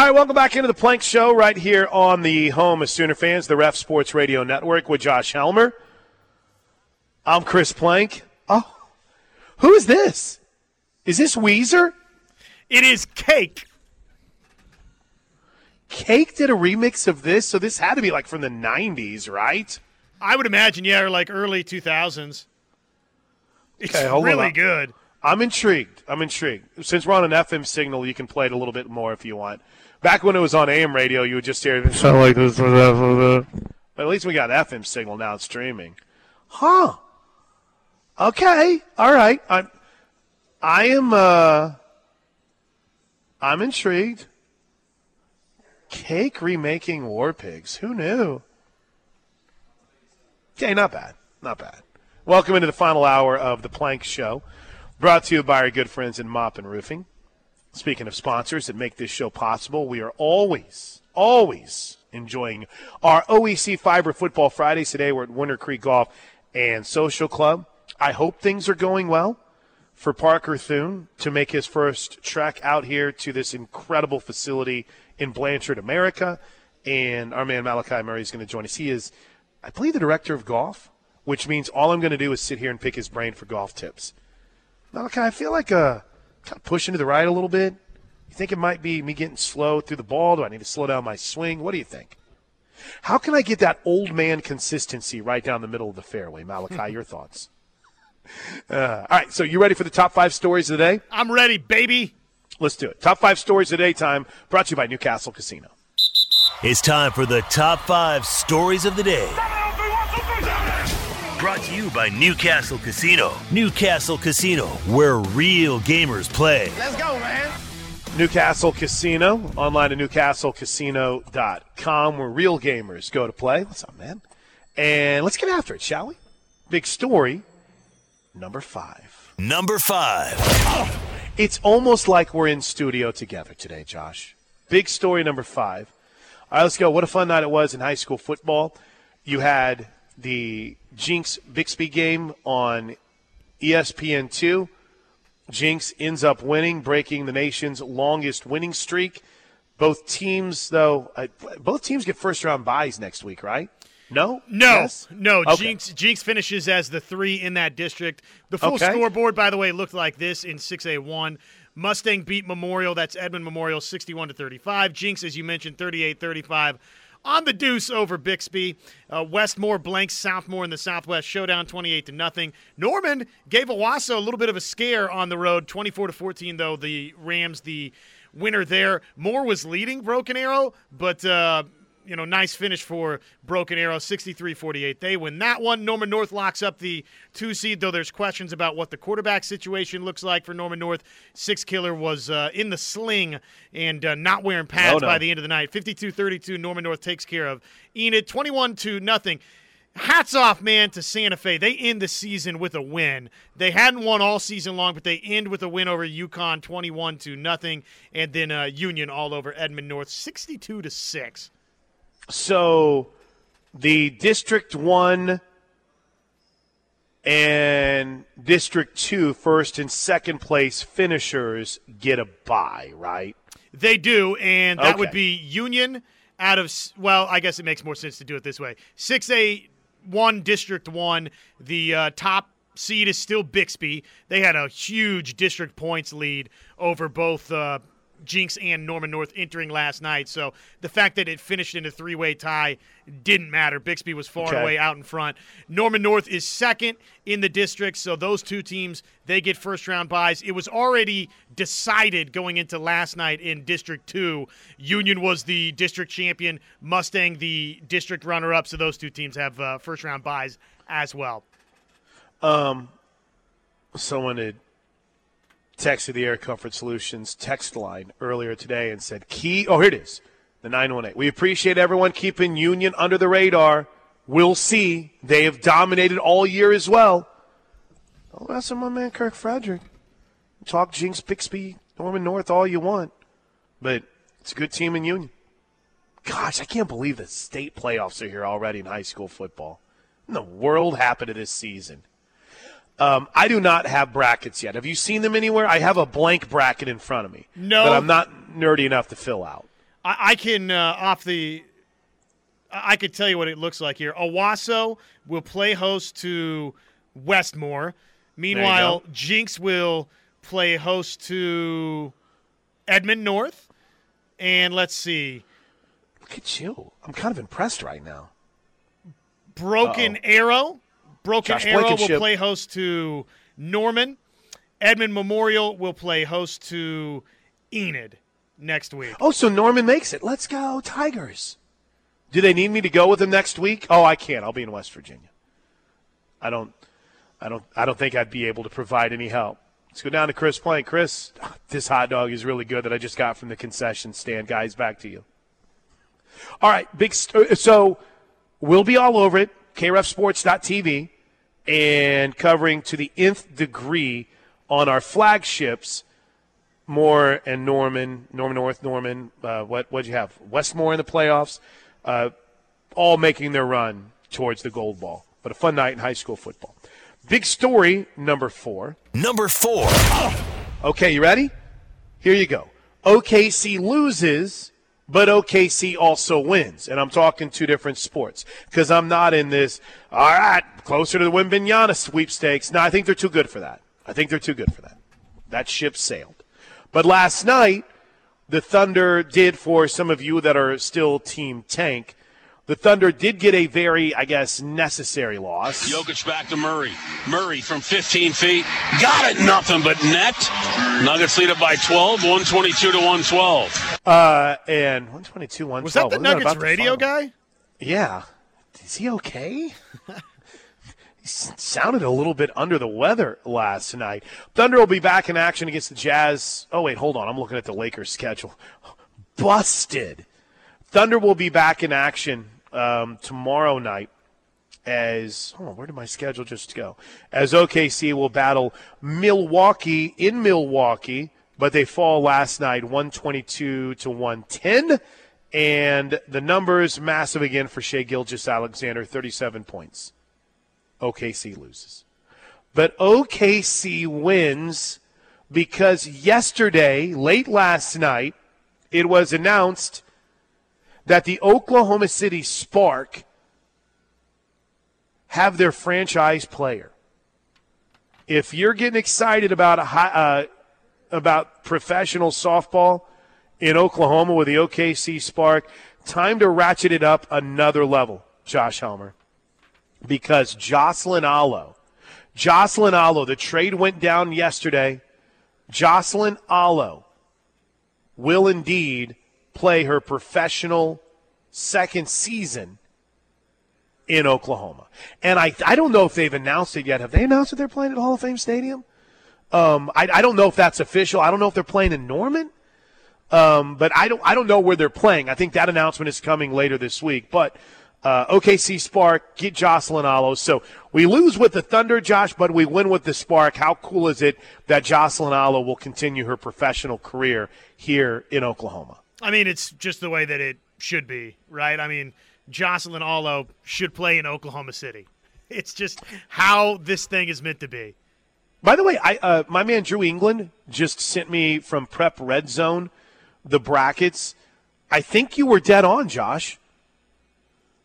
All right, welcome back into the Plank Show right here on the home of Sooner fans, the Ref Sports Radio Network with Josh Helmer. I'm Chris Plank. Oh, who is this? Is this Weezer? It is Cake. Cake did a remix of this, so this had to be like from the 90s, right? I would imagine, yeah, or like early 2000s. It's Okay, hold on. really good. I'm intrigued. I'm intrigued. Since we're on an FM signal, you can play it a little bit more if you want. Back when it was on AM radio, you would just hear it sound like this. But at least we got FM signal now. It's streaming. Huh. Okay. All right. I'm. I am. Uh. I'm intrigued. Cake remaking War Pigs. Who knew? Okay, not bad. Not bad. Welcome into the final hour of the Plank Show, brought to you by our good friends in Mop and Roofing. Speaking of sponsors that make this show possible, we are always, always enjoying our OEC Fiber Football Fridays. Today we're at Winter Creek Golf and Social Club. I hope things are going well for Parker Thune to make his first trek out here to this incredible facility in Blanchard, America. And our man Malachi Murray is going to join us. He is, I believe, the director of golf, which means all I'm going to do is sit here and pick his brain for golf tips. Malachi, I feel like uh, kind of pushing to the right a little bit. You think it might be me getting slow through the ball? Do I need to slow down my swing? What do you think? How can I get that old man consistency right down the middle of the fairway? Malachi, your thoughts? Uh, all right, so you ready for the top five stories of the day? I'm ready, baby. Let's do it. Top five stories of the day time brought to you by Newcastle Casino. It's time for the top five stories of the day. Brought to you by Newcastle Casino. Newcastle Casino, where real gamers play. Let's go, man. Newcastle Casino, online at newcastlecasino.com, where real gamers go to play. What's up, man? And let's get after it, shall we? Big story number five. Number five. It's almost like we're in studio together today, Josh. Big story number five. All right, let's go. What a fun night it was in high school football. You had the Jenks Bixby game on E ESPN2. Jenks ends up winning, breaking the nation's longest winning streak. Both teams, though, uh, both teams get first round buys next week, right? No, No, Yes? no. Okay. Jenks Jenks finishes as the three in that district. The full Okay. scoreboard, by the way, looked like this in 6A1. Mustang beat Memorial. That's Edmond Memorial, 61 to 35. Jenks, as you mentioned, 38-35 on the deuce over Bixby. Uh, Westmoore blanks Southmoore in the Southwest showdown, 28 to nothing. Norman gave Owasso a little bit of a scare on the road, 24 to 14. Though the Rams, the winner there. Moore was leading Broken Arrow, but. Uh, you know, nice finish for Broken Arrow, 63-48. They win that one. Norman North locks up the two seed, though there's questions about what the quarterback situation looks like for Norman North. Six Killer was uh, in the sling and uh, not wearing pads Oh, no. by the end of the night. 52-32, Norman North takes care of Enid, 21 to nothing. Hats off, man, to Santa Fe. They end the season with a win. They hadn't won all season long, but they end with a win over Yukon, 21 to nothing, and then uh, Union all over Edmond North, 62 to six. So the District 1 and District 2 first and second place finishers get a bye, right? They do, and that would be Union out of well, I guess it makes more sense to do it this way. Six A one District One, the uh, top seed is still Bixby. They had a huge district points lead over both uh, Jenks and Norman North entering last night. So the fact that it finished in a three way tie didn't matter. Bixby was far and Okay. away out in front. Norman North is second in the district, so those two teams they get first round buys. It was already decided going into last night in District Two. Union was the district champion, Mustang the district runner up. So those two teams have uh, first round buys as well. Um, someone had texted the Air Comfort Solutions text line earlier today and said, Key, oh, here it is, the 918. We appreciate everyone keeping Union under the radar. We'll see. They have dominated all year as well. Oh, that's my man Kirk Frederick. Talk Jenks, Bixby, Norman North all you want, but it's a good team in Union. Gosh, I can't believe the state playoffs are here already in high school football. What in the world happened to this season? Um, I do not have brackets yet. Have you seen them anywhere? I have a blank bracket in front of me. No. But I'm not nerdy enough to fill out. I, I can uh, off the. I could tell you what it looks like here. Owasso will play host to Westmoore. Meanwhile, Jenks will play host to Edmond North. And let's see. Look at you. I'm kind of impressed right now. Broken Uh-oh. Arrow. Broken Josh Arrow will play host to Norman. Edmond Memorial will play host to Enid next week. Oh, so Norman makes it. Let's go, Tigers. Do they need me to go with them next week? Oh, I can't. I'll be in West Virginia. I don't I don't I don't think I'd be able to provide any help. Let's go down to Chris Plank. Chris, this hot dog is really good that I just got from the concession stand. Guys, back to you. All right, big st- so we'll be all over it. KRefSports.tv and covering to the nth degree on our flagships Moore and Norman, Norman North, Norman. Uh, what what'd you have? Westmoore in the playoffs, uh, all making their run towards the gold ball. But a fun night in high school football. Big story number four. Number four. Okay, you ready? Here you go. OKC loses, but OKC also wins. And I'm talking two different sports because I'm not in this, all right, closer to the Wembanyama sweepstakes. No, I think they're too good for that. I think they're too good for that. That ship sailed. But last night, the Thunder did, for some of you that are still Team Tank, the Thunder did get a very, I guess, necessary loss. Jokic back to Murray. Murray from 15 feet. Got it. Nothing but net. Nuggets lead it by 12, 122 to 112. Uh, and 122, 112. Was that the Wasn't Nuggets about the radio final? guy? Yeah. Is he okay? he sounded a little bit under the weather last night. Thunder will be back in action against the Jazz. Oh, wait, hold on. I'm looking at the Lakers schedule. Busted. Thunder will be back in action um, tomorrow night as oh, where did my schedule just go? As OKC will battle Milwaukee in Milwaukee, but they fall last night 122 to 110. And the numbers massive again for Shai Gilgeous-Alexander, 37 points. OKC loses. But OKC wins because yesterday, late last night, it was announced that the Oklahoma City Spark have their franchise player. If you're getting excited about a high, uh, about professional softball in Oklahoma with the OKC Spark, time to ratchet it up another level, Josh Helmer, because Jocelyn Alo, Jocelyn Alo, the trade went down yesterday. Jocelyn Alo will indeed play her professional second season in Oklahoma. And I, I don't know if they've announced it yet. Have they announced that they're playing at Hall of Fame Stadium? Um, I, I don't know if that's official. I don't know if they're playing in Norman. Um, but I don't I don't know where they're playing. I think that announcement is coming later this week. But uh, OKC Spark get Jocelyn Alo. So we lose with the Thunder, Josh, but we win with the Spark. How cool is it that Jocelyn Alo will continue her professional career here in Oklahoma? I mean, it's just the way that it should be, right? I mean, Jocelyn Alo should play in Oklahoma City. It's just how this thing is meant to be. By the way, I uh, my man Drew England just sent me from Prep Red Zone the brackets. I think you were dead on, Josh.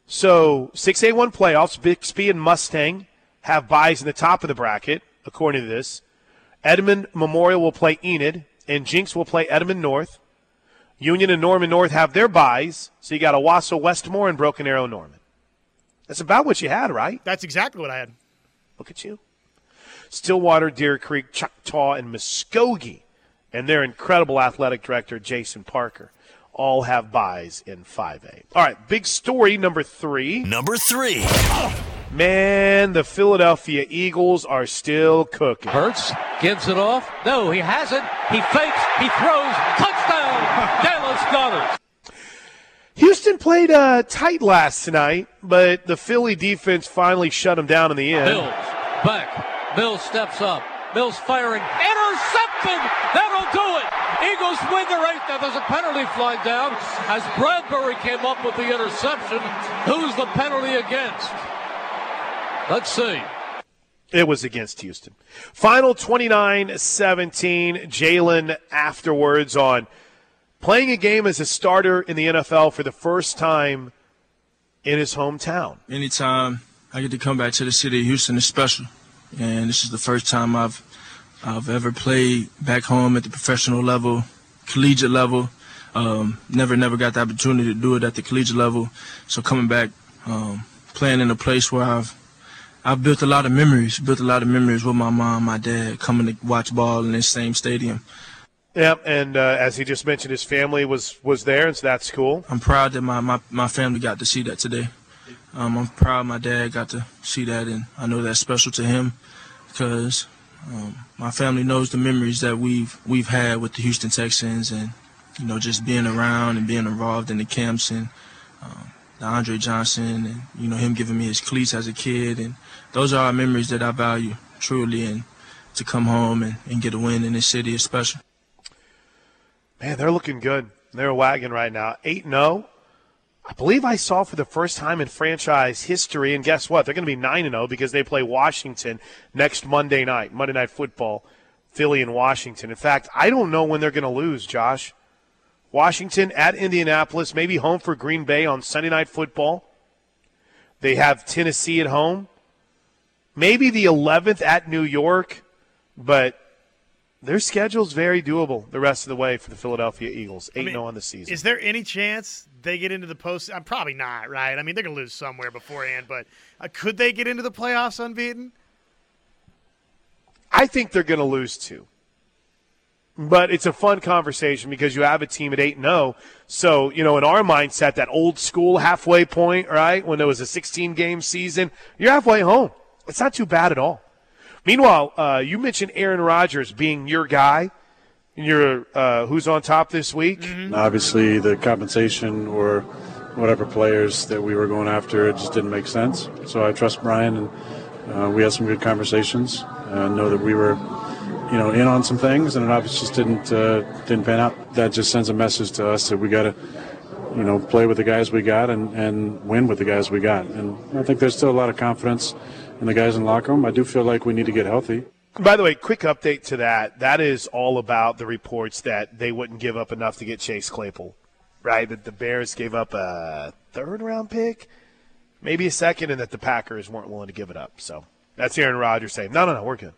So six A one playoffs, Bixby and Mustang have buys in the top of the bracket, according to this. Edmond Memorial will play Enid, and Jenks will play Edmond North. Union and Norman North have their buys, so you got Owasso Westmoore and Broken Arrow Norman. That's about what you had, right? That's exactly what I had. Look at you. Stillwater, Deer Creek, Choctaw, and Muskogee, and their incredible athletic director, Jason Parker, all have buys in 5A. All right, big story number three. Number three. Man, the Philadelphia Eagles are still cooking. Hurts gives it off. No, he hasn't. He fakes. He throws. Touchdown! Houston played uh, tight last night, but the Philly defense finally shut them down in the end. Mills back. Mills steps up. Mills firing. Intercepted. That'll do it. Eagles win the race. Now there's a penalty flying down as Bradbury came up with the interception. Who's the penalty against? Let's see. It was against Houston. Final 29 17. Jalen afterwards on playing a game as a starter in the NFL for the first time in his hometown. Anytime I get to come back to the city of Houston is special, and this is the first time I've I've ever played back home at the professional level, collegiate level. Um, never, never got the opportunity to do it at the collegiate level. So coming back, um, playing in a place where I've I've built a lot of memories, built a lot of memories with my mom, my dad, coming to watch ball in this same stadium. Yep, and uh, as he just mentioned, his family was was there, and so that's cool. I'm proud that my, my, my family got to see that today. Um, I'm proud my dad got to see that, and I know that's special to him because um, my family knows the memories that we've we've had with the Houston Texans, and you know just being around and being involved in the camps and um, the Andre Johnson, and you know him giving me his cleats as a kid, and those are our memories that I value truly, and to come home and, and get a win in this city is special. Man, they're looking good. They're a wagon right now. 8 0. I believe I saw for the first time in franchise history, and guess what? They're going to be 9 0 because they play Washington next Monday night, Monday Night Football, Philly and Washington. In fact, I don't know when they're going to lose, Josh. Washington at Indianapolis, maybe home for Green Bay on Sunday Night Football. They have Tennessee at home. Maybe the 11th at New York, but their schedule's very doable the rest of the way for the Philadelphia Eagles. 8 0 on the season. Is there any chance they get into the post? I'm probably not, right? I mean, they're going to lose somewhere beforehand, but uh, could they get into the playoffs unbeaten? I think they're going to lose two. But it's a fun conversation because you have a team at 8 0. So, you know, in our mindset, that old school halfway point, right? When there was a 16 game season, you're halfway home. It's not too bad at all. Meanwhile, uh, you mentioned Aaron Rodgers being your guy. And your uh, who's on top this week? Mm-hmm. Obviously, the compensation or whatever players that we were going after, it just didn't make sense. So I trust Brian, and uh, we had some good conversations. I know that we were, you know, in on some things, and it obviously just didn't uh, didn't pan out. That just sends a message to us that we got to, you know, play with the guys we got and, and win with the guys we got. And I think there's still a lot of confidence in the guys in the locker room. I do feel like we need to get healthy. By the way, quick update to that. That is all about the reports that they wouldn't give up enough to get Chase Claypool, right? That the Bears gave up a third round pick, maybe a second, and that the Packers weren't willing to give it up. So that's Aaron Rodgers saying, no, no, no, we're good.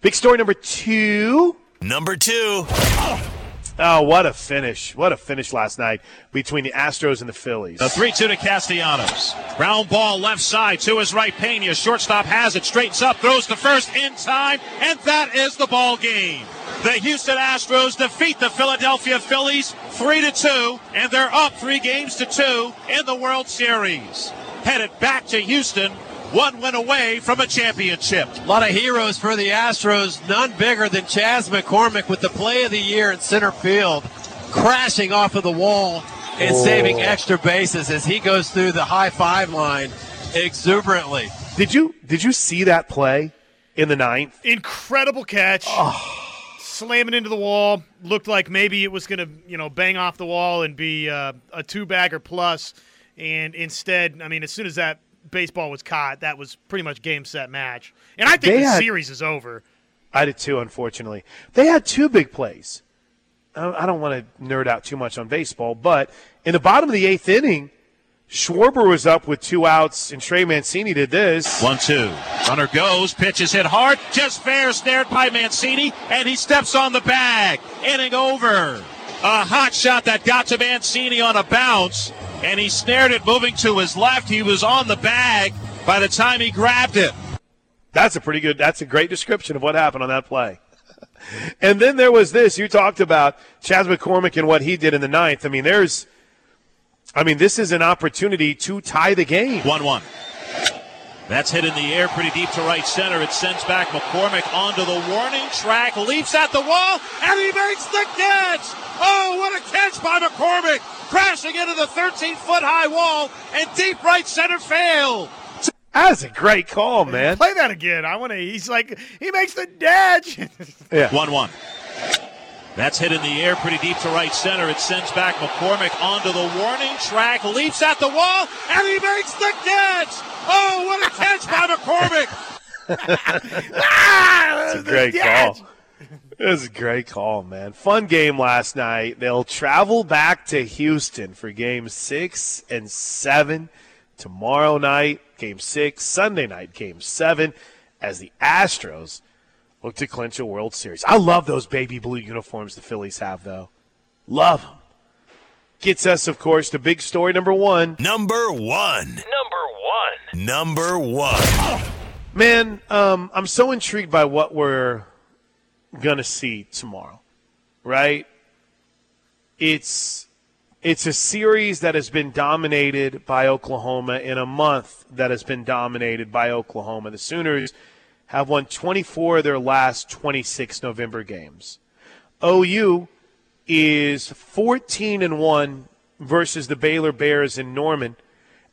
Big story number two. Number two. Oh, Oh, what a finish. What a finish last night between the Astros and the Phillies. A 3 2 to Castellanos. Ground ball left side to his right. Pena. Shortstop has it. Straightens up. Throws to first in time. And that is the ball game. The Houston Astros defeat the Philadelphia Phillies 3 to 2. And they're up three games to two in the World Series. Headed back to Houston one win away from a championship. A lot of heroes for the Astros, none bigger than Chas McCormick with the play of the year in center field, crashing off of the wall and oh. saving extra bases as he goes through the high five line exuberantly. Did you did you see that play in the ninth? Incredible catch. Oh. Slamming into the wall. Looked like maybe it was going to, you know, bang off the wall and be uh, a two bagger plus. And instead, I mean, as soon as that baseball was caught, that was pretty much game set match. And I think they the had, series is over. I did too, unfortunately. They had two big plays. I don't want to nerd out too much on baseball, but in the bottom of the eighth inning, Schwarber was up with two outs, and Trey Mancini did this. One, two. Runner goes, pitch is hit hard, just fair, snared by Mancini, and he steps on the bag. Inning over. A hot shot that got to Mancini on a bounce, and he snared it moving to his left. He was on the bag by the time he grabbed it. That's a pretty good, that's a great description of what happened on that play. and then there was this. You talked about Chas McCormick and what he did in the ninth. I mean, there's, I mean, this is an opportunity to tie the game. 1 1. That's hit in the air pretty deep to right center. It sends back McCormick onto the warning track, leaps at the wall, and he makes the catch! Oh, what a catch by McCormick! Crashing into the 13 foot high wall and deep right center field. That's a great call, man. Play that again. I want to. He's like he makes the dash. yeah. One one. That's hit in the air pretty deep to right center. It sends back McCormick onto the warning track, leaps at the wall, and he makes the catch. Oh, what a catch by McCormick! ah, That's a great call. It was a great call, man. Fun game last night. They'll travel back to Houston for game six and seven tomorrow night, game six, Sunday night, game seven, as the Astros look to clinch a World Series. I love those baby blue uniforms the Phillies have, though. Love them. Gets us, of course, to big story number one. Number one. Number one. Number one. Man, um, I'm so intrigued by what we're going to see tomorrow, right? It's it's a series that has been dominated by Oklahoma in a month that has been dominated by Oklahoma. The Sooners have won 24 of their last 26 November games. OU is 14 and 1 versus the Baylor Bears in Norman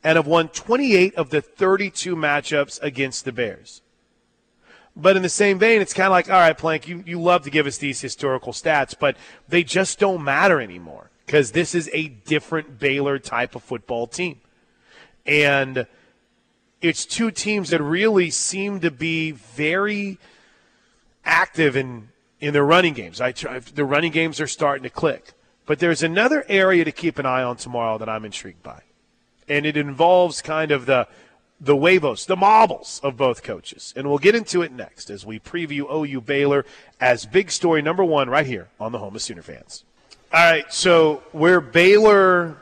and have won 28 of the 32 matchups against the Bears. But in the same vein, it's kind of like, all right, Plank, you, you love to give us these historical stats, but they just don't matter anymore because this is a different Baylor type of football team. And it's two teams that really seem to be very active in, in their running games. I try, the running games are starting to click. But there's another area to keep an eye on tomorrow that I'm intrigued by. And it involves kind of the the huevos, the marbles of both coaches. And we'll get into it next as we preview OU Baylor as big story number one right here on the home of Sooner fans. All right, so where Baylor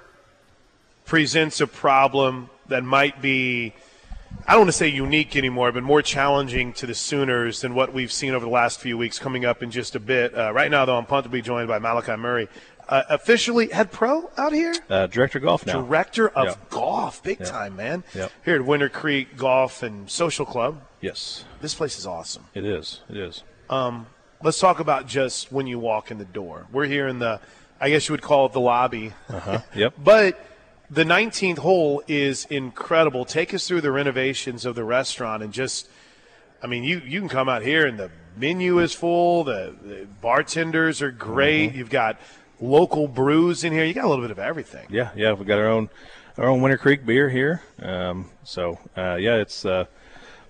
presents a problem that might be, I don't want to say unique anymore, but more challenging to the Sooners than what we've seen over the last few weeks coming up in just a bit. Uh, right now, though, I'm pumped to be joined by Malachi Murray. Uh, officially head pro out here? Uh, director of golf now. Director of Yep. golf, big Yep. time, man. Yep. Here at Winter Creek Golf and Social Club. Yes, This place is awesome. it is. It is. Um, let's talk about just when you walk in the door. We're here in the, I guess you would call it the lobby. Uh-huh. Yep. But the 19th hole is incredible. Take us through the renovations of the restaurant and just, I mean, you, you can come out here and the menu is full. The, the bartenders are great. Mm-hmm. You've got local brews in here. You got a little bit of everything. Yeah, yeah. We got our own our own Winter Creek beer here. Um, so uh, yeah, it's uh,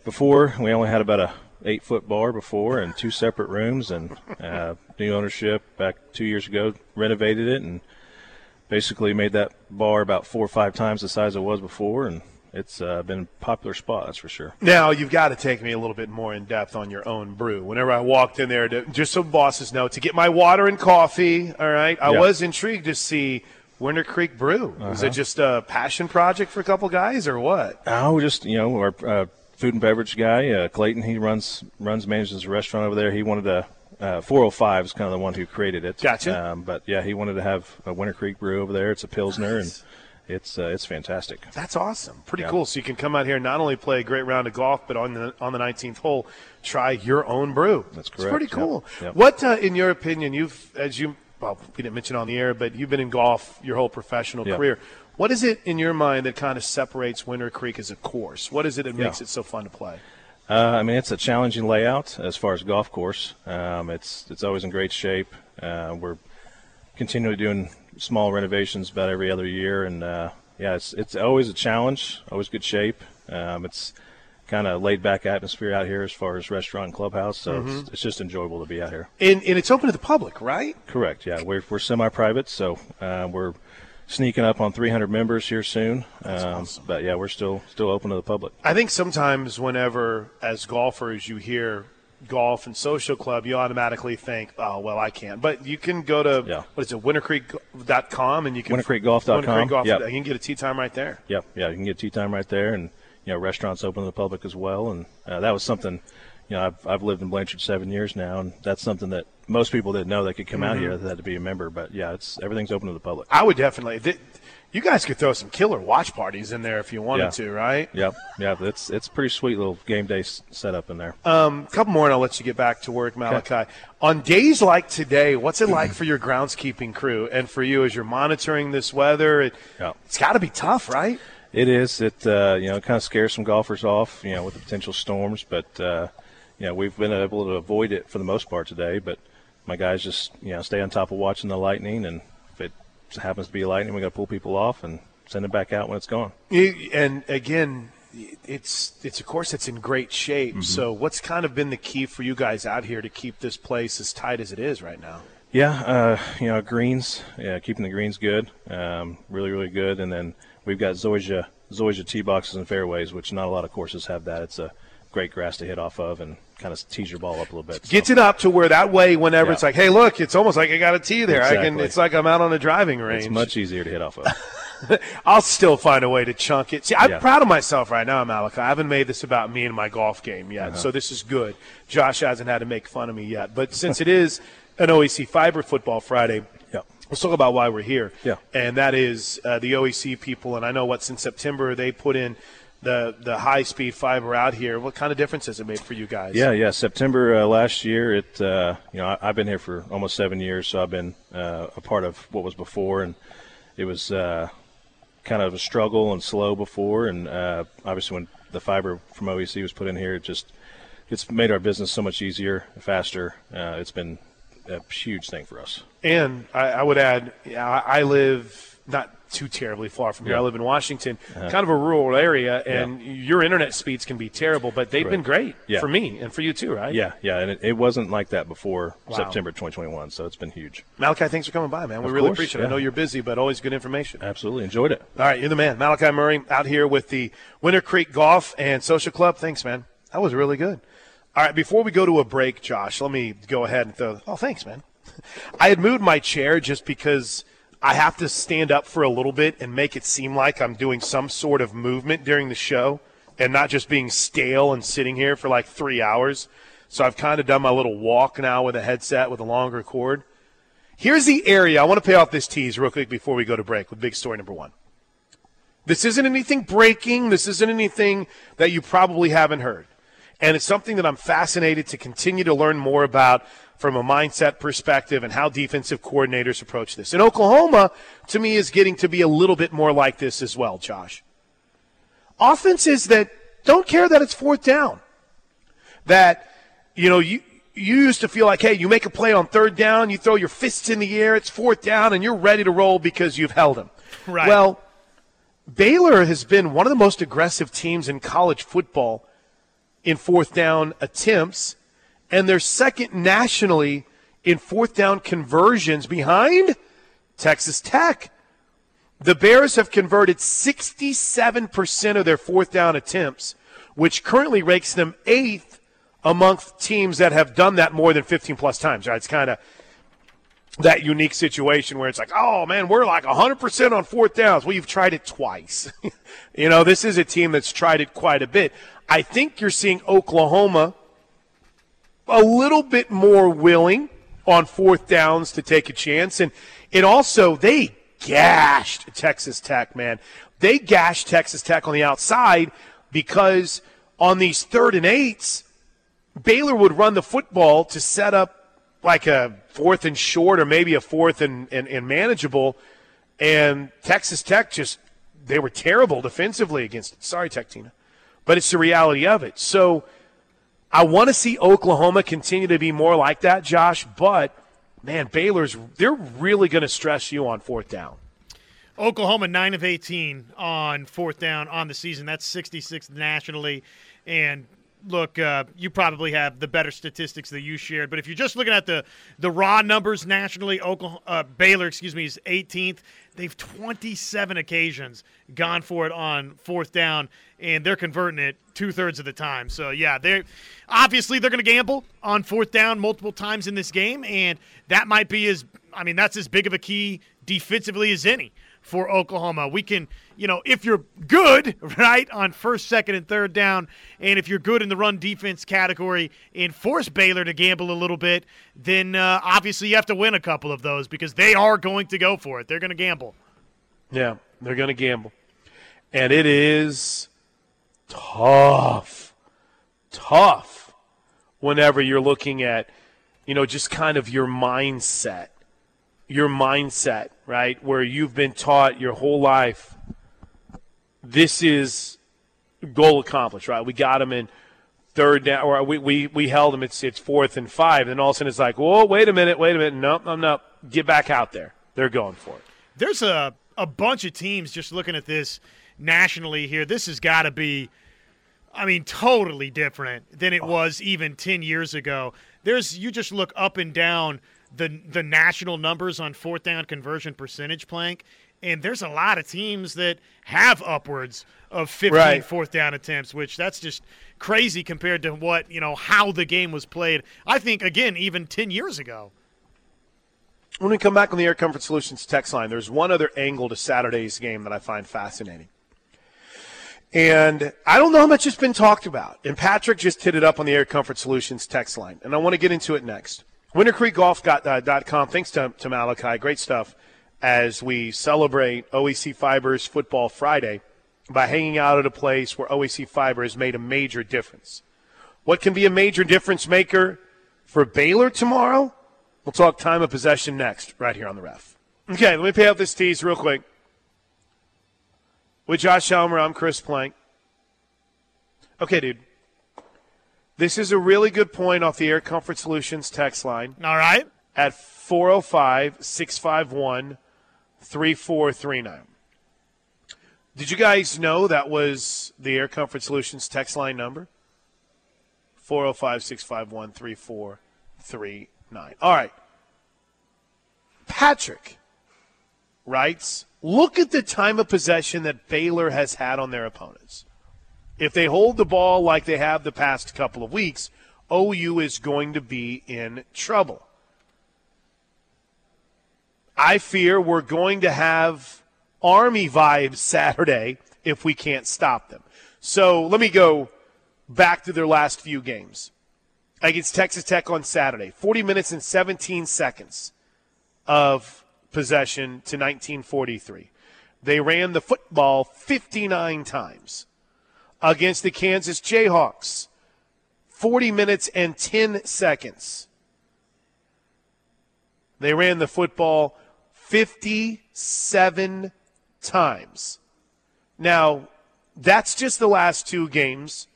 before we only had about a eight foot bar before and two separate rooms and uh, new ownership back two years ago renovated it and basically made that bar about four or five times the size it was before and it's uh, been a popular spot that's for sure Now you've got to take me a little bit more in depth on your own brew. Whenever I walked in there, to, just so bosses know, to get my water and coffee. All right, I Yeah. was intrigued to see Winter Creek Brew. Was it Uh-huh. just a passion project for a couple guys, or what? Oh, just you know, our uh, food and beverage guy, uh, Clayton. He runs runs manages a restaurant over there. He wanted to. Uh, 405 is kind of the one who created it. Gotcha. Um, but yeah, he wanted to have a Winter Creek brew over there. It's a pilsner, Nice. and it's uh, it's fantastic. That's awesome. Pretty Yeah. cool. So you can come out here and not only play a great round of golf, but on the on the 19th hole, try your own brew. That's It's correct. pretty Yep. cool. Yep. What, uh, in your opinion, you've as you well, we didn't mention on the air, but you've been in golf your whole professional Yep. career. What is it in your mind that kind of separates Winter Creek as a course? What is it that Yeah. makes it so fun to play? Uh, I mean, it's a challenging layout as far as golf course. Um, it's it's always in great shape. Uh, we're continually doing small renovations about every other year, and uh, yeah, it's it's always a challenge. Always good shape. Um, it's kind of laid back atmosphere out here as far as restaurant and clubhouse, so Mm-hmm. it's, it's just enjoyable to be out here. And, and it's open to the public, right? Correct. Yeah, we're we're semi-private, so uh, we're sneaking up on 300 members here soon. Um, But yeah, we're still still open to the public. I think sometimes whenever, as golfers, you hear golf and social club, you automatically think, oh, well, I can't. But you can go to, Yeah. what is it, wintercreek.com and you can. wintercreekgolf.com. Wintercreek Golf, Yep. You can get a tee time right there. Yep, yeah, you can get a tee time right there, and you know restaurants open to the public as well, and uh, that was something. You know, I've, I've lived in Blanchard seven years now, and that's something that most people didn't know they could come out Mm-hmm. here. They had to be a member, but yeah, it's everything's open to the public. I would definitely. Th- you guys could throw some killer watch parties in there if you wanted Yeah. to, right? Yep, yeah, it's it's pretty sweet little game day s- setup in there. Um, a couple more, and I'll let you get back to work, Malachi. On days like today, what's it like for your groundskeeping crew and for you as you're monitoring this weather? It, Yeah. It's got to be tough, right? It is. It uh, you know kind of scares some golfers off, you know, with the potential storms. But uh, you know we've been able to avoid it for the most part today. But my guys just you know stay on top of watching the lightning, and happens to be lightning, we got to pull people off and send them back out when it's gone. And again, it's it's a course that's in great shape. Mm-hmm. So, what's kind of been the key for you guys out here to keep this place as tight as it is right now? Yeah, uh, you know, greens, yeah, keeping the greens good, um, really, really good. And then we've got Zoysia, Zoysia tee boxes and fairways, which not a lot of courses have that. It's a great grass to hit off of and kind of tease your ball up a little bit. so- Gets it up to where that way, whenever Yeah. it's like, hey, look, it's almost like I got a tee there. I can. It's like I'm out on a driving range. It's much easier to hit off of. I'll still find a way to chunk it. See, I'm Yeah. proud of myself right now, Malachi. I haven't made this about me and my golf game yet, Uh-huh. so this is good. Josh hasn't had to make fun of me yet, but since it is an OEC Fiber Football Friday, yeah. let's talk about why we're here. Yeah. and that is uh, the OEC people. And I know what since September they put in the the high speed fiber out here. What kind of difference has it made for you guys? Yeah, yeah. September uh, last year, it uh, you know I, I've been here for almost seven years, so I've been uh, a part of what was before, and it was uh, kind of a struggle and slow before, and uh, obviously when the fiber from OEC was put in here, it just it's made our business so much easier, faster. Uh, it's been a huge thing for us. And I, I would add, yeah, I I live not too terribly far from here. Yeah. I live in Washington, Uh-huh. kind of a rural area, and your internet speeds can be terrible, but they've been great Yeah. for me and for you too, right? Yeah, yeah, and it, it wasn't like that before Wow. September 2021, so it's been huge. Malachi, thanks for coming by, man. We Of really course, appreciate it. I know you're busy, but always good information. Absolutely enjoyed it. All right, you're the man. Malachi Murray out here with the Winter Creek Golf and Social Club. Thanks, man. That was really good. All right, before we go to a break, Josh, let me go ahead and throw. Oh, thanks, man. I had moved my chair just because I have to stand up for a little bit and make it seem like I'm doing some sort of movement during the show and not just being stale and sitting here for like three hours. So I've kind of done my little walk now with a headset with a longer cord. Here's the area. I want to pay off this tease real quick before we go to break with big story number one. This isn't anything breaking. This isn't anything that you probably haven't heard. And it's something that I'm fascinated to continue to learn more about from a mindset perspective and how defensive coordinators approach this. And Oklahoma, to me, is getting to be a little bit more like this as well, Josh. Offenses that don't care that it's fourth down. That, you know, you, you used to feel like, hey, you make a play on third down, you throw your fists in the air, it's fourth down, and you're ready to roll because you've held them. Right. Well, Baylor has been one of the most aggressive teams in college football in fourth down attempts, and they're second nationally in fourth down conversions behind Texas Tech. The Bears have converted 67% of their fourth down attempts, which currently ranks them eighth amongst teams that have done that more than 15 plus times. Right? It's kind of that unique situation where it's like, oh man, we're like 100% on fourth downs. Well, you've tried it twice. you know, this is a team that's tried it quite a bit. I think you're seeing Oklahoma a little bit more willing on fourth downs to take a chance. And it also, they gashed Texas Tech, man. They gashed Texas Tech on the outside because on these third and eights, Baylor would run the football to set up like a fourth and short or maybe a fourth and, and, and manageable. And Texas Tech just, they were terrible defensively against it. Sorry, Tech Tina. But it's the reality of it. So I want to see Oklahoma continue to be more like that, Josh. But, man, Baylor's, they're really going to stress you on fourth down. Oklahoma nine of eighteen on fourth down on the season. That's 66th nationally, and look, uh, you probably have the better statistics that you shared. But if you're just looking at the the raw numbers nationally, Oklahoma, uh, Baylor, excuse me, is 18th. They've 27 occasions gone for it on fourth down, and they're converting it two thirds of the time. So yeah, they're obviously they're going to gamble on fourth down multiple times in this game, and that might be as I mean that's as big of a key defensively as any for Oklahoma. We can, you know, if you're good, right, on first, second, and third down, and if you're good in the run defense category and force Baylor to gamble a little bit, then uh, obviously you have to win a couple of those because they are going to go for it. They're going to gamble. Yeah, they're going to gamble. And it is tough, tough whenever you're looking at, you know, just kind of your mindset. Your mindset, right? Where you've been taught your whole life this is goal accomplished, right? We got them in third down, or we, we, we held them, it's, it's fourth and five. Then all of a sudden it's like, whoa, wait a minute, wait a minute. Nope, no, no. Get back out there. They're going for it. There's a, a bunch of teams just looking at this nationally here, this has got to be, I mean, totally different than it oh. was even 10 years ago. There's, you just look up and down the, the national numbers on fourth down conversion percentage plank, and there's a lot of teams that have upwards of 15 Right. fourth down attempts, which that's just crazy compared to what, you know, how the game was played. I think, again, even 10 years ago. When we come back on the Air Comfort Solutions text line, there's one other angle to Saturday's game that I find fascinating. And I don't know how much it's been talked about. And Patrick just hit it up on the Air Comfort Solutions text line. And I want to get into it next. WinterCreekGolf.com. Uh, Thanks to, to Malachi. Great stuff as we celebrate OEC Fibers Football Friday by hanging out at a place where OEC Fiber has made a major difference. What can be a major difference maker for Baylor tomorrow? We'll talk time of possession next, right here on the ref. Okay, let me pay out this tease real quick. With Josh Helmer, I'm Chris Plank. Okay, dude. This is a really good point off the Air Comfort Solutions text line. All right. At 405 651 3439. Did you guys know that was the Air Comfort Solutions text line number? 405 651 3439. All right. Patrick writes Look at the time of possession that Baylor has had on their opponents. If they hold the ball like they have the past couple of weeks, OU is going to be in trouble. I fear we're going to have Army vibes Saturday if we can't stop them. So let me go back to their last few games. Against Texas Tech on Saturday, 40 minutes and 17 seconds of possession to 1943. They ran the football 59 times. Against the Kansas Jayhawks, 40 minutes and 10 seconds. They ran the football 57 times. Now, that's just the last two games.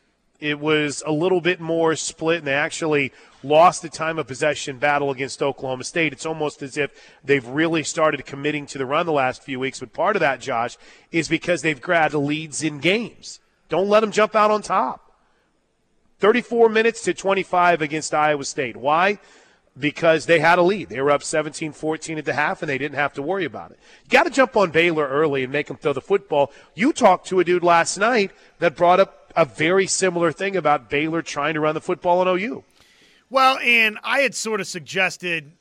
It was a little bit more split, and they actually lost the time of possession battle against Oklahoma State. It's almost as if they've really started committing to the run the last few weeks. But part of that, Josh, is because they've grabbed leads in games. Don't let them jump out on top. 34 minutes to 25 against Iowa State. Why? Because they had a lead. They were up 17 14 at the half, and they didn't have to worry about it. You got to jump on Baylor early and make them throw the football. You talked to a dude last night that brought up a very similar thing about Baylor trying to run the football on OU. Well, and I had sort of suggested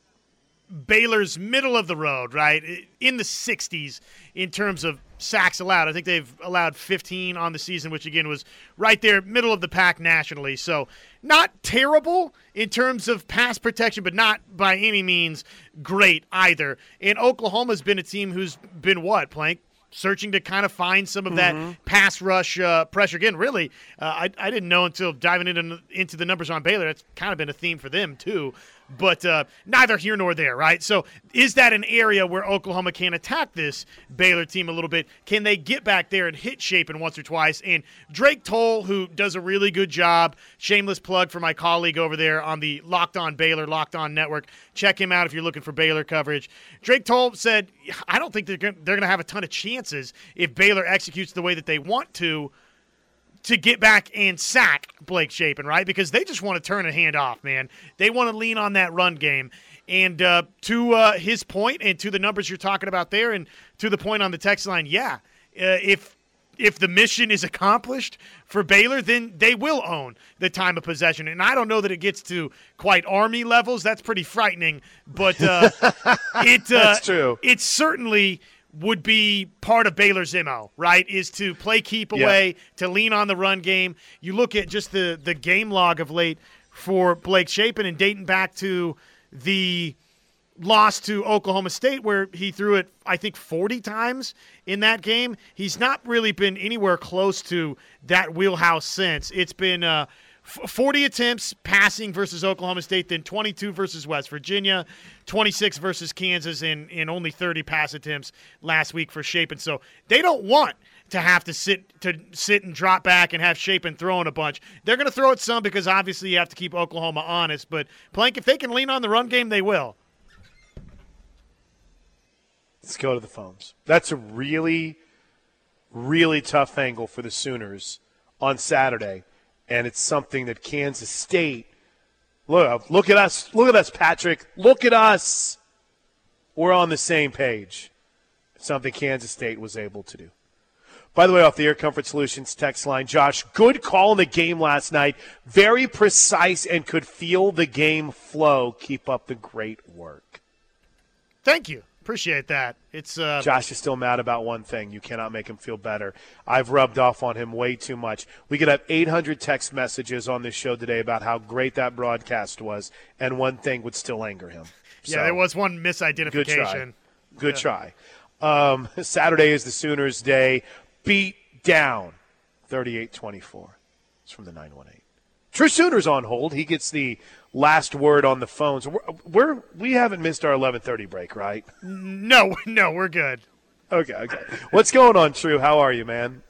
Baylor's middle of the road, right? In the 60s in terms of sacks allowed. I think they've allowed 15 on the season, which again was right there, middle of the pack nationally. So not terrible in terms of pass protection, but not by any means great either. And Oklahoma's been a team who's been what, Plank? Searching to kind of find some of Mm-hmm. that pass rush uh, pressure. Again, really, uh, I, I didn't know until diving into, into the numbers on Baylor. That's kind of been a theme for them, too but uh, neither here nor there, right? So, is that an area where Oklahoma can attack this Baylor team a little bit? Can they get back there and hit Shapen once or twice? And Drake Toll, who does a really good job, shameless plug for my colleague over there on the Locked On Baylor, Locked On Network. Check him out if you're looking for Baylor coverage. Drake Toll said, I don't think they're going to have a ton of chances if Baylor executes the way that they want to to get back and sack Blake Shapen, right? Because they just want to turn a hand off, man. They want to lean on that run game. And uh, to uh, his point, and to the numbers you're talking about there, and to the point on the text line, yeah, uh, if if the mission is accomplished for Baylor, then they will own the time of possession. And I don't know that it gets to quite Army levels. That's pretty frightening, but uh, it uh, That's true. It certainly would be part of Baylor's MO, right? Is to play keep Yeah. away, to lean on the run game. You look at just the the game log of late for Blake Shapen and dating back to the loss to Oklahoma State where he threw it I think 40 times in that game. He's not really been anywhere close to that wheelhouse since. It's been uh 40 attempts passing versus Oklahoma State, then 22 versus West Virginia, 26 versus Kansas, and, and only 30 pass attempts last week for Shapen. So they don't want to have to sit to sit and drop back and have Shapen throwing a bunch. They're going to throw it some because obviously you have to keep Oklahoma honest. But Plank, if they can lean on the run game, they will. Let's go to the phones. That's a really really tough angle for the Sooners on Saturday, and it's something that Kansas State. Look, look at us, look at us, Patrick. Look at us. We're on the same page. Something Kansas State was able to do. By the way, off the Air Comfort Solutions text line, Josh, good call in the game last night. Very precise and could feel the game flow. Keep up the great work. Thank you. Appreciate that. It's uh, Josh is still mad about one thing. You cannot make him feel better. I've rubbed off on him way too much. We could have 800 text messages on this show today about how great that broadcast was, and one thing would still anger him. Yeah, So, there was one misidentification. Good try. Good Yeah. try. Um, Saturday is the Sooners' day. Beat down 38 24. It's from the 918. True Sooners on hold. He gets the last word on the phones. We're, we're we haven't missed our 11:30 break, right? No, no, we're good. Okay, okay. What's going on, True? How are you, man?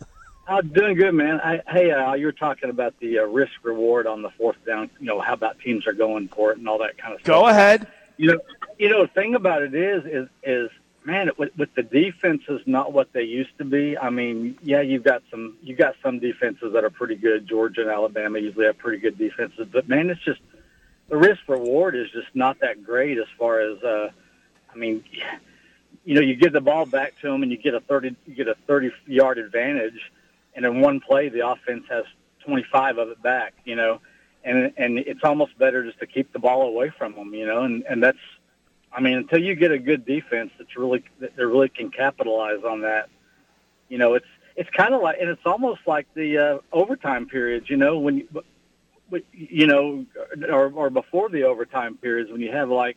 I'm doing good, man. I, hey, uh, you were talking about the uh, risk reward on the fourth down. You know how about teams are going for it and all that kind of stuff. Go ahead. You know, you know, the thing about it is, is, is man, with, with the defenses not what they used to be. I mean, yeah, you've got some, you got some defenses that are pretty good. Georgia and Alabama usually have pretty good defenses, but man, it's just the risk reward is just not that great as far as, uh, I mean, you know, you give the ball back to them and you get a thirty, you get a thirty yard advantage, and in one play the offense has twenty five of it back. You know, and and it's almost better just to keep the ball away from them. You know, and and that's, I mean, until you get a good defense that's really that really can capitalize on that. You know, it's it's kind of like, and it's almost like the uh, overtime periods. You know, when you, you know, or or before the overtime periods when you have like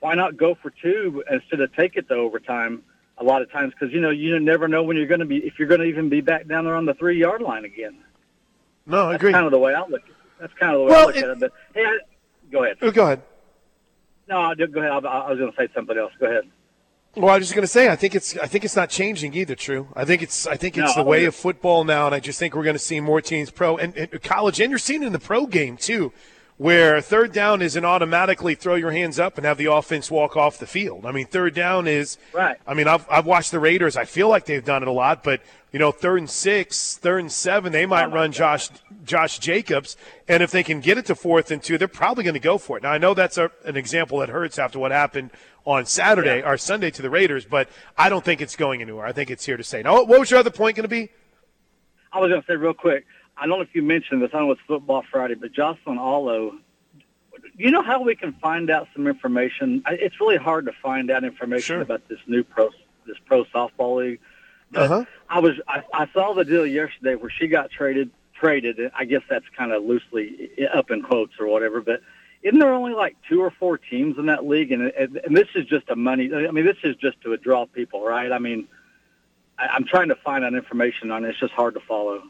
why not go for two instead of take it to overtime a lot of times because you know you never know when you're going to be if you're going to even be back down there on the three yard line again. No, I agree. That's kind of the way I look. At it. That's kind of the way Well, I look it- at it. But hey, I, go ahead. Oh, Go ahead. No, go ahead. I, I was going to say something else. Go ahead. Well, I was just going to say, I think it's, I think it's not changing either. True. I think it's, I think it's No, the way of football now, and I just think we're going to see more teams pro and, and college, and you're seeing it in the pro game too, where third down isn't automatically throw your hands up and have the offense walk off the field. I mean, third down is Right. I mean, I've, I've watched the Raiders. I feel like they've done it a lot, but you know, third and six, third and seven, they might run Josh Josh Jacobs, and if they can get it to fourth and two, they're probably going to go for it. Now, I know that's a, an example that hurts after what happened on Saturday or Sunday to the Raiders, but I don't think it's going anywhere. I think it's here to stay. Now, what was your other point going to be? I was going to say real quick. I don't know if you mentioned this. I know it's Football Friday, but Jocelyn Alo. You know how we can find out some information? It's really hard to find out information about this new pro this pro softball league. Uh-huh. I was I, I saw the deal yesterday where she got traded traded. I guess that's kind of loosely up in quotes or whatever, but isn't there only like two or four teams in that league? And and, and this is just a money. I mean, this is just to draw people, right? I mean, I, I'm trying to find out information on it. It's just hard to follow.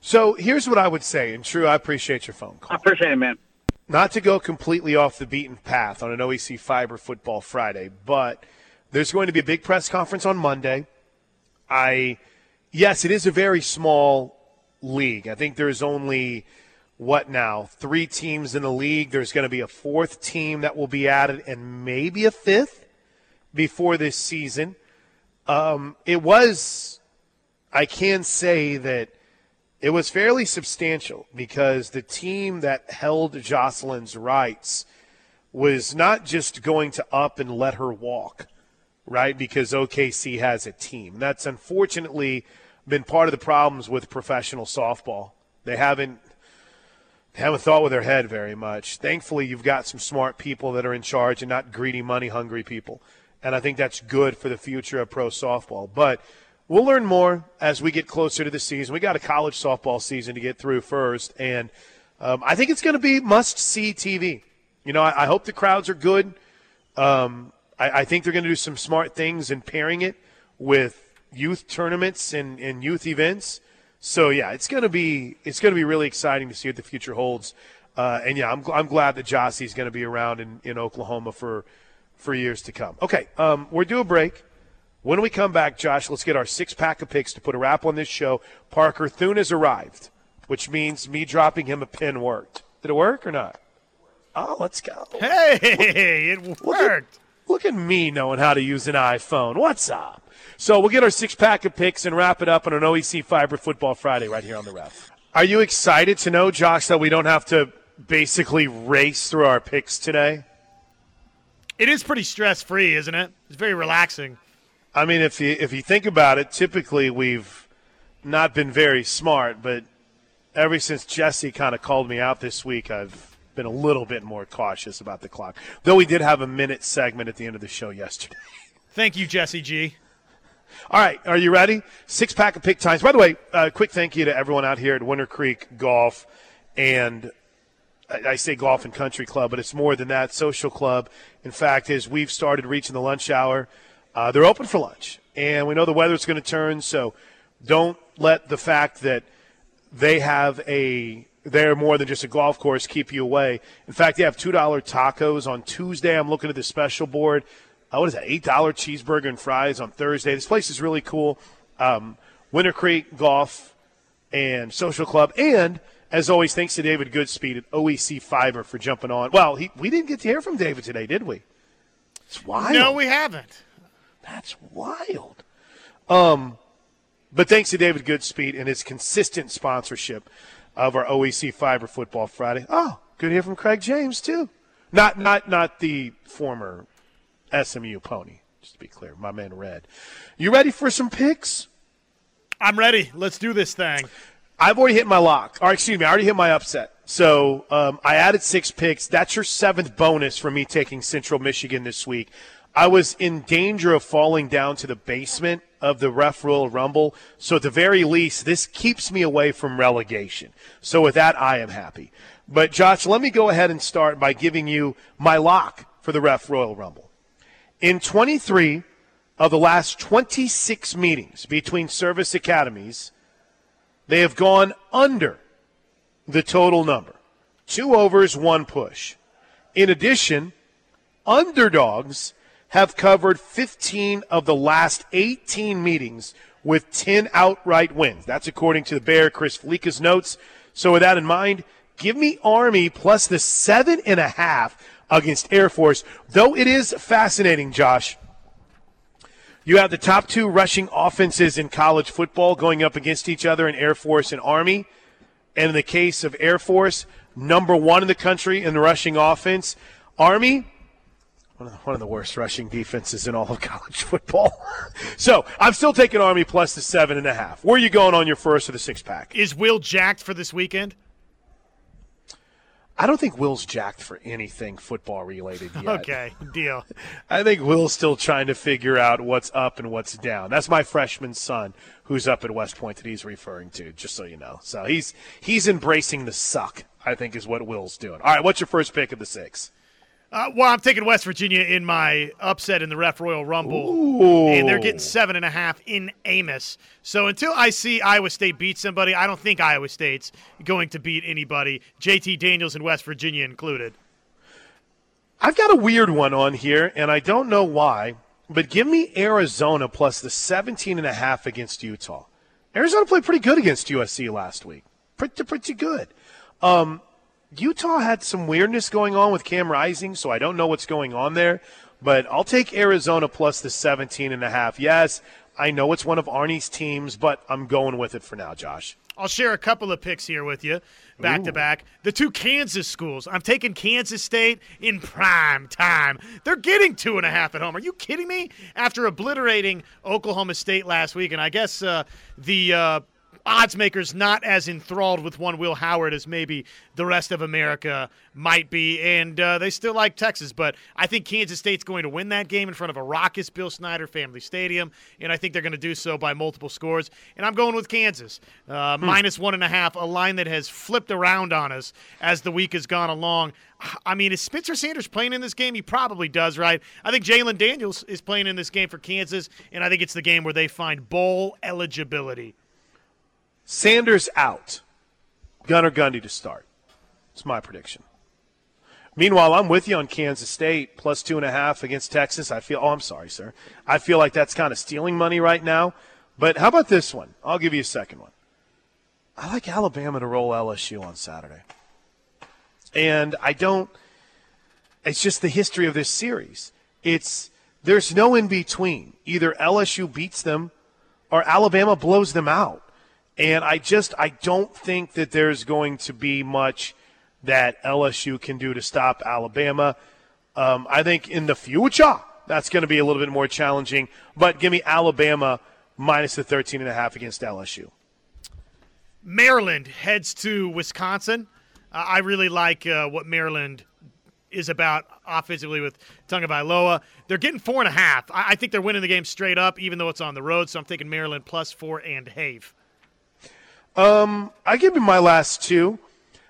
So here's what I would say, and True, I appreciate your phone call. I appreciate it, man. Not to go completely off the beaten path on an OEC Fiber Football Friday, but there's going to be a big press conference on Monday. I, yes, it is a very small league. I think there's only what now three teams in the league. There's going to be a fourth team that will be added, and maybe a fifth before this season. Um, it was, I can say that it was fairly substantial because the team that held Jocelyn's rights was not just going to up and let her walk, right? Because OKC has a team. That's unfortunately been part of the problems with professional softball. They haven't haven't thought with their head very much. Thankfully, you've got some smart people that are in charge and not greedy, money hungry people. And I think that's good for the future of pro softball. But we'll learn more as we get closer to the season. We got a college softball season to get through first. And um, I think it's going to be must see TV. You know, I, I hope the crowds are good. Um, I, I think they're going to do some smart things in pairing it with youth tournaments and, and youth events. So yeah, it's gonna be it's gonna be really exciting to see what the future holds. Uh, and yeah, I'm, I'm glad that Jossie's going to be around in, in Oklahoma for for years to come. Okay, um, we're due a break. When we come back, Josh, let's get our six pack of picks to put a wrap on this show. Parker Thune has arrived, which means me dropping him a pin worked. Did it work or not? Oh, let's go. Hey, it worked. Look at me knowing how to use an iPhone. What's up? So we'll get our six pack of picks and wrap it up on an OEC Fiber Football Friday right here on the ref. Are you excited to know, Josh, that we don't have to basically race through our picks today? It is pretty stress free, isn't it? It's very relaxing. I mean, if you if you think about it, typically we've not been very smart, but ever since Jesse kind of called me out this week, I've been a little bit more cautious about the clock. Though we did have a minute segment at the end of the show yesterday. Thank you, Jesse G. All right, are you ready? Six pack of pick times. By the way, uh, quick thank you to everyone out here at Winter Creek Golf and I say golf and country club, but it's more than that. Social club. In fact, as we've started reaching the lunch hour, uh, they're open for lunch, and we know the weather's going to turn. So don't let the fact that they have a they're more than just a golf course keep you away. In fact, they have two dollar tacos on Tuesday. I'm looking at the special board. Uh, what is that? Eight dollar cheeseburger and fries on Thursday. This place is really cool. Um, Winter Creek Golf and Social Club and as always, thanks to David Goodspeed at OEC Fiber for jumping on. Well, he, we didn't get to hear from David today, did we? It's wild. No, we haven't. That's wild. Um, but thanks to David Goodspeed and his consistent sponsorship of our OEC Fiber Football Friday. Oh, good to hear from Craig James too. Not not not the former SMU pony. Just to be clear, my man Red. You ready for some picks? I'm ready. Let's do this thing. I've already hit my lock. Or excuse me, I already hit my upset. So um, I added six picks. That's your seventh bonus for me taking Central Michigan this week. I was in danger of falling down to the basement of the Ref Royal Rumble. So at the very least, this keeps me away from relegation. So with that, I am happy. But Josh, let me go ahead and start by giving you my lock for the Ref Royal Rumble. In 23 of the last 26 meetings between service academies, they have gone under the total number. Two overs, one push. In addition, underdogs have covered 15 of the last 18 meetings with 10 outright wins. That's according to the Bear, Chris Fallica's notes. So with that in mind, give me Army plus the seven and a half against Air Force. Though it is fascinating, Josh, you have the top two rushing offenses in college football going up against each other in Air Force and Army. And in the case of Air Force, number one in the country in the rushing offense. Army, one of, the, one of the worst rushing defenses in all of college football. so I'm still taking Army plus the seven and a half. Where are you going on your first of the six pack? Is Will jacked for this weekend? I don't think Will's jacked for anything football related yet. Okay, deal. I think Will's still trying to figure out what's up and what's down. That's my freshman son who's up at West Point that he's referring to, just so you know. So he's he's embracing the suck, I think is what Will's doing. All right, what's your first pick of the six? Uh, well, I'm taking West Virginia in my upset in the Ref Royal Rumble, Ooh. and they're getting seven and a half in Ames. So until I see Iowa State beat somebody, I don't think Iowa State's going to beat anybody. JT Daniels and West Virginia included. I've got a weird one on here, and I don't know why, but give me Arizona plus the 17 and a half against Utah. Arizona played pretty good against USC last week. Pretty, pretty good. Um, Utah had some weirdness going on with Cam Rising, so I don't know what's going on there. But I'll take Arizona plus the 17 and a half. Yes, I know it's one of Arnie's teams, but I'm going with it for now, Josh. I'll share a couple of picks here with you, back to back. The two Kansas schools. I'm taking Kansas State in prime time. They're getting two and a half at home. Are you kidding me? After obliterating Oklahoma State last week, and I guess uh, the uh, odds makers not as enthralled with one Will Howard as maybe the rest of America might be, and uh, they still like Texas. But I think Kansas State's going to win that game in front of a raucous Bill Snyder family stadium, and I think they're going to do so by multiple scores. And I'm going with Kansas uh, Hmm. minus one and a half, a line that has flipped around on us as the week has gone along. I mean, is Spencer Sanders playing in this game? He probably does, right? I think Jalon Daniels is playing in this game for Kansas, and I think it's the game where they find bowl eligibility. Sanders out. Gunnar Gundy to start. It's my prediction. Meanwhile, I'm with you on Kansas State plus two and a half against Texas. I feel. Oh, I'm sorry, sir. I feel like that's kind of stealing money right now. But how about this one? I'll give you a second one. I like Alabama to roll LSU on Saturday, and I don't. It's just the history of this series. It's there's no in between. Either LSU beats them or Alabama blows them out. And I just I don't think that there's going to be much that LSU can do to stop Alabama. Um, I think in the future that's going to be a little bit more challenging. But give me Alabama minus the 13 and a half against LSU. Maryland heads to Wisconsin. Uh, I really like uh, what Maryland is about offensively with Tonga Tagovailoa. They're getting four and a half. I-, I think they're winning the game straight up, even though it's on the road. So I'm thinking Maryland plus four and Have. Um, I give you my last two.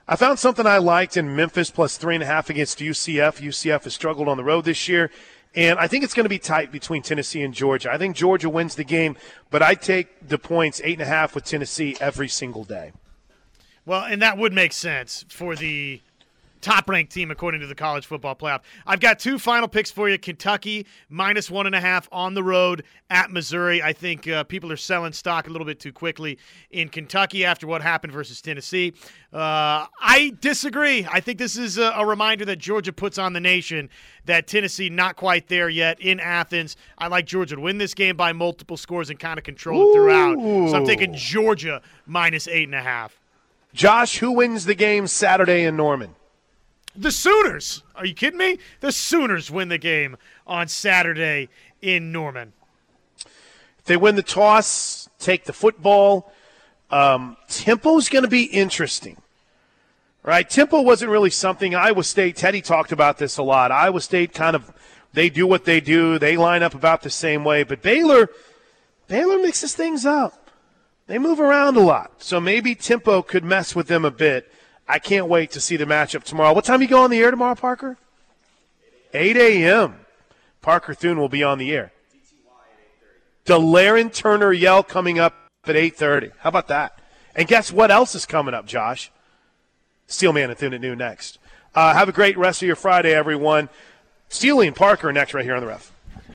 I found something I liked in Memphis plus three and a half against UCF. UCF has struggled on the road this year. And I think it's going to be tight between Tennessee and Georgia. I think Georgia wins the game, but I take the points eight and a half with Tennessee every single day. Well, and that would make sense for the top ranked team according to the college football playoff. I've got two final picks for you Kentucky, minus one and a half on the road at Missouri. I think uh, people are selling stock a little bit too quickly in Kentucky after what happened versus Tennessee. Uh, I disagree. I think this is a, a, reminder that Georgia puts on the nation that Tennessee not quite there yet in Athens. I like Georgia to win this game by multiple scores and kind of control it throughout. So I'm thinking Georgia minus eight and a half. Josh, who wins the game Saturday in Norman? The Sooners. Are you kidding me? The Sooners win the game on Saturday in Norman. They win the toss, take the football. Um, tempo's going to be interesting. Right? Tempo wasn't really something Iowa State, Teddy talked about this a lot. Iowa State kind of, they do what they do. They line up about the same way. But Baylor, Baylor mixes things up. They move around a lot. So maybe tempo could mess with them a bit. I can't wait to see the matchup tomorrow. What time you go on the air tomorrow, Parker? 8 a.m. Parker Thune will be on the air. Delarrin Turner Yell coming up at 8.30. How about that? And guess what else is coming up, Josh? Steelman and Thune at noon next. Uh, have a great rest of your Friday, everyone. Steely and Parker next right here on the ref.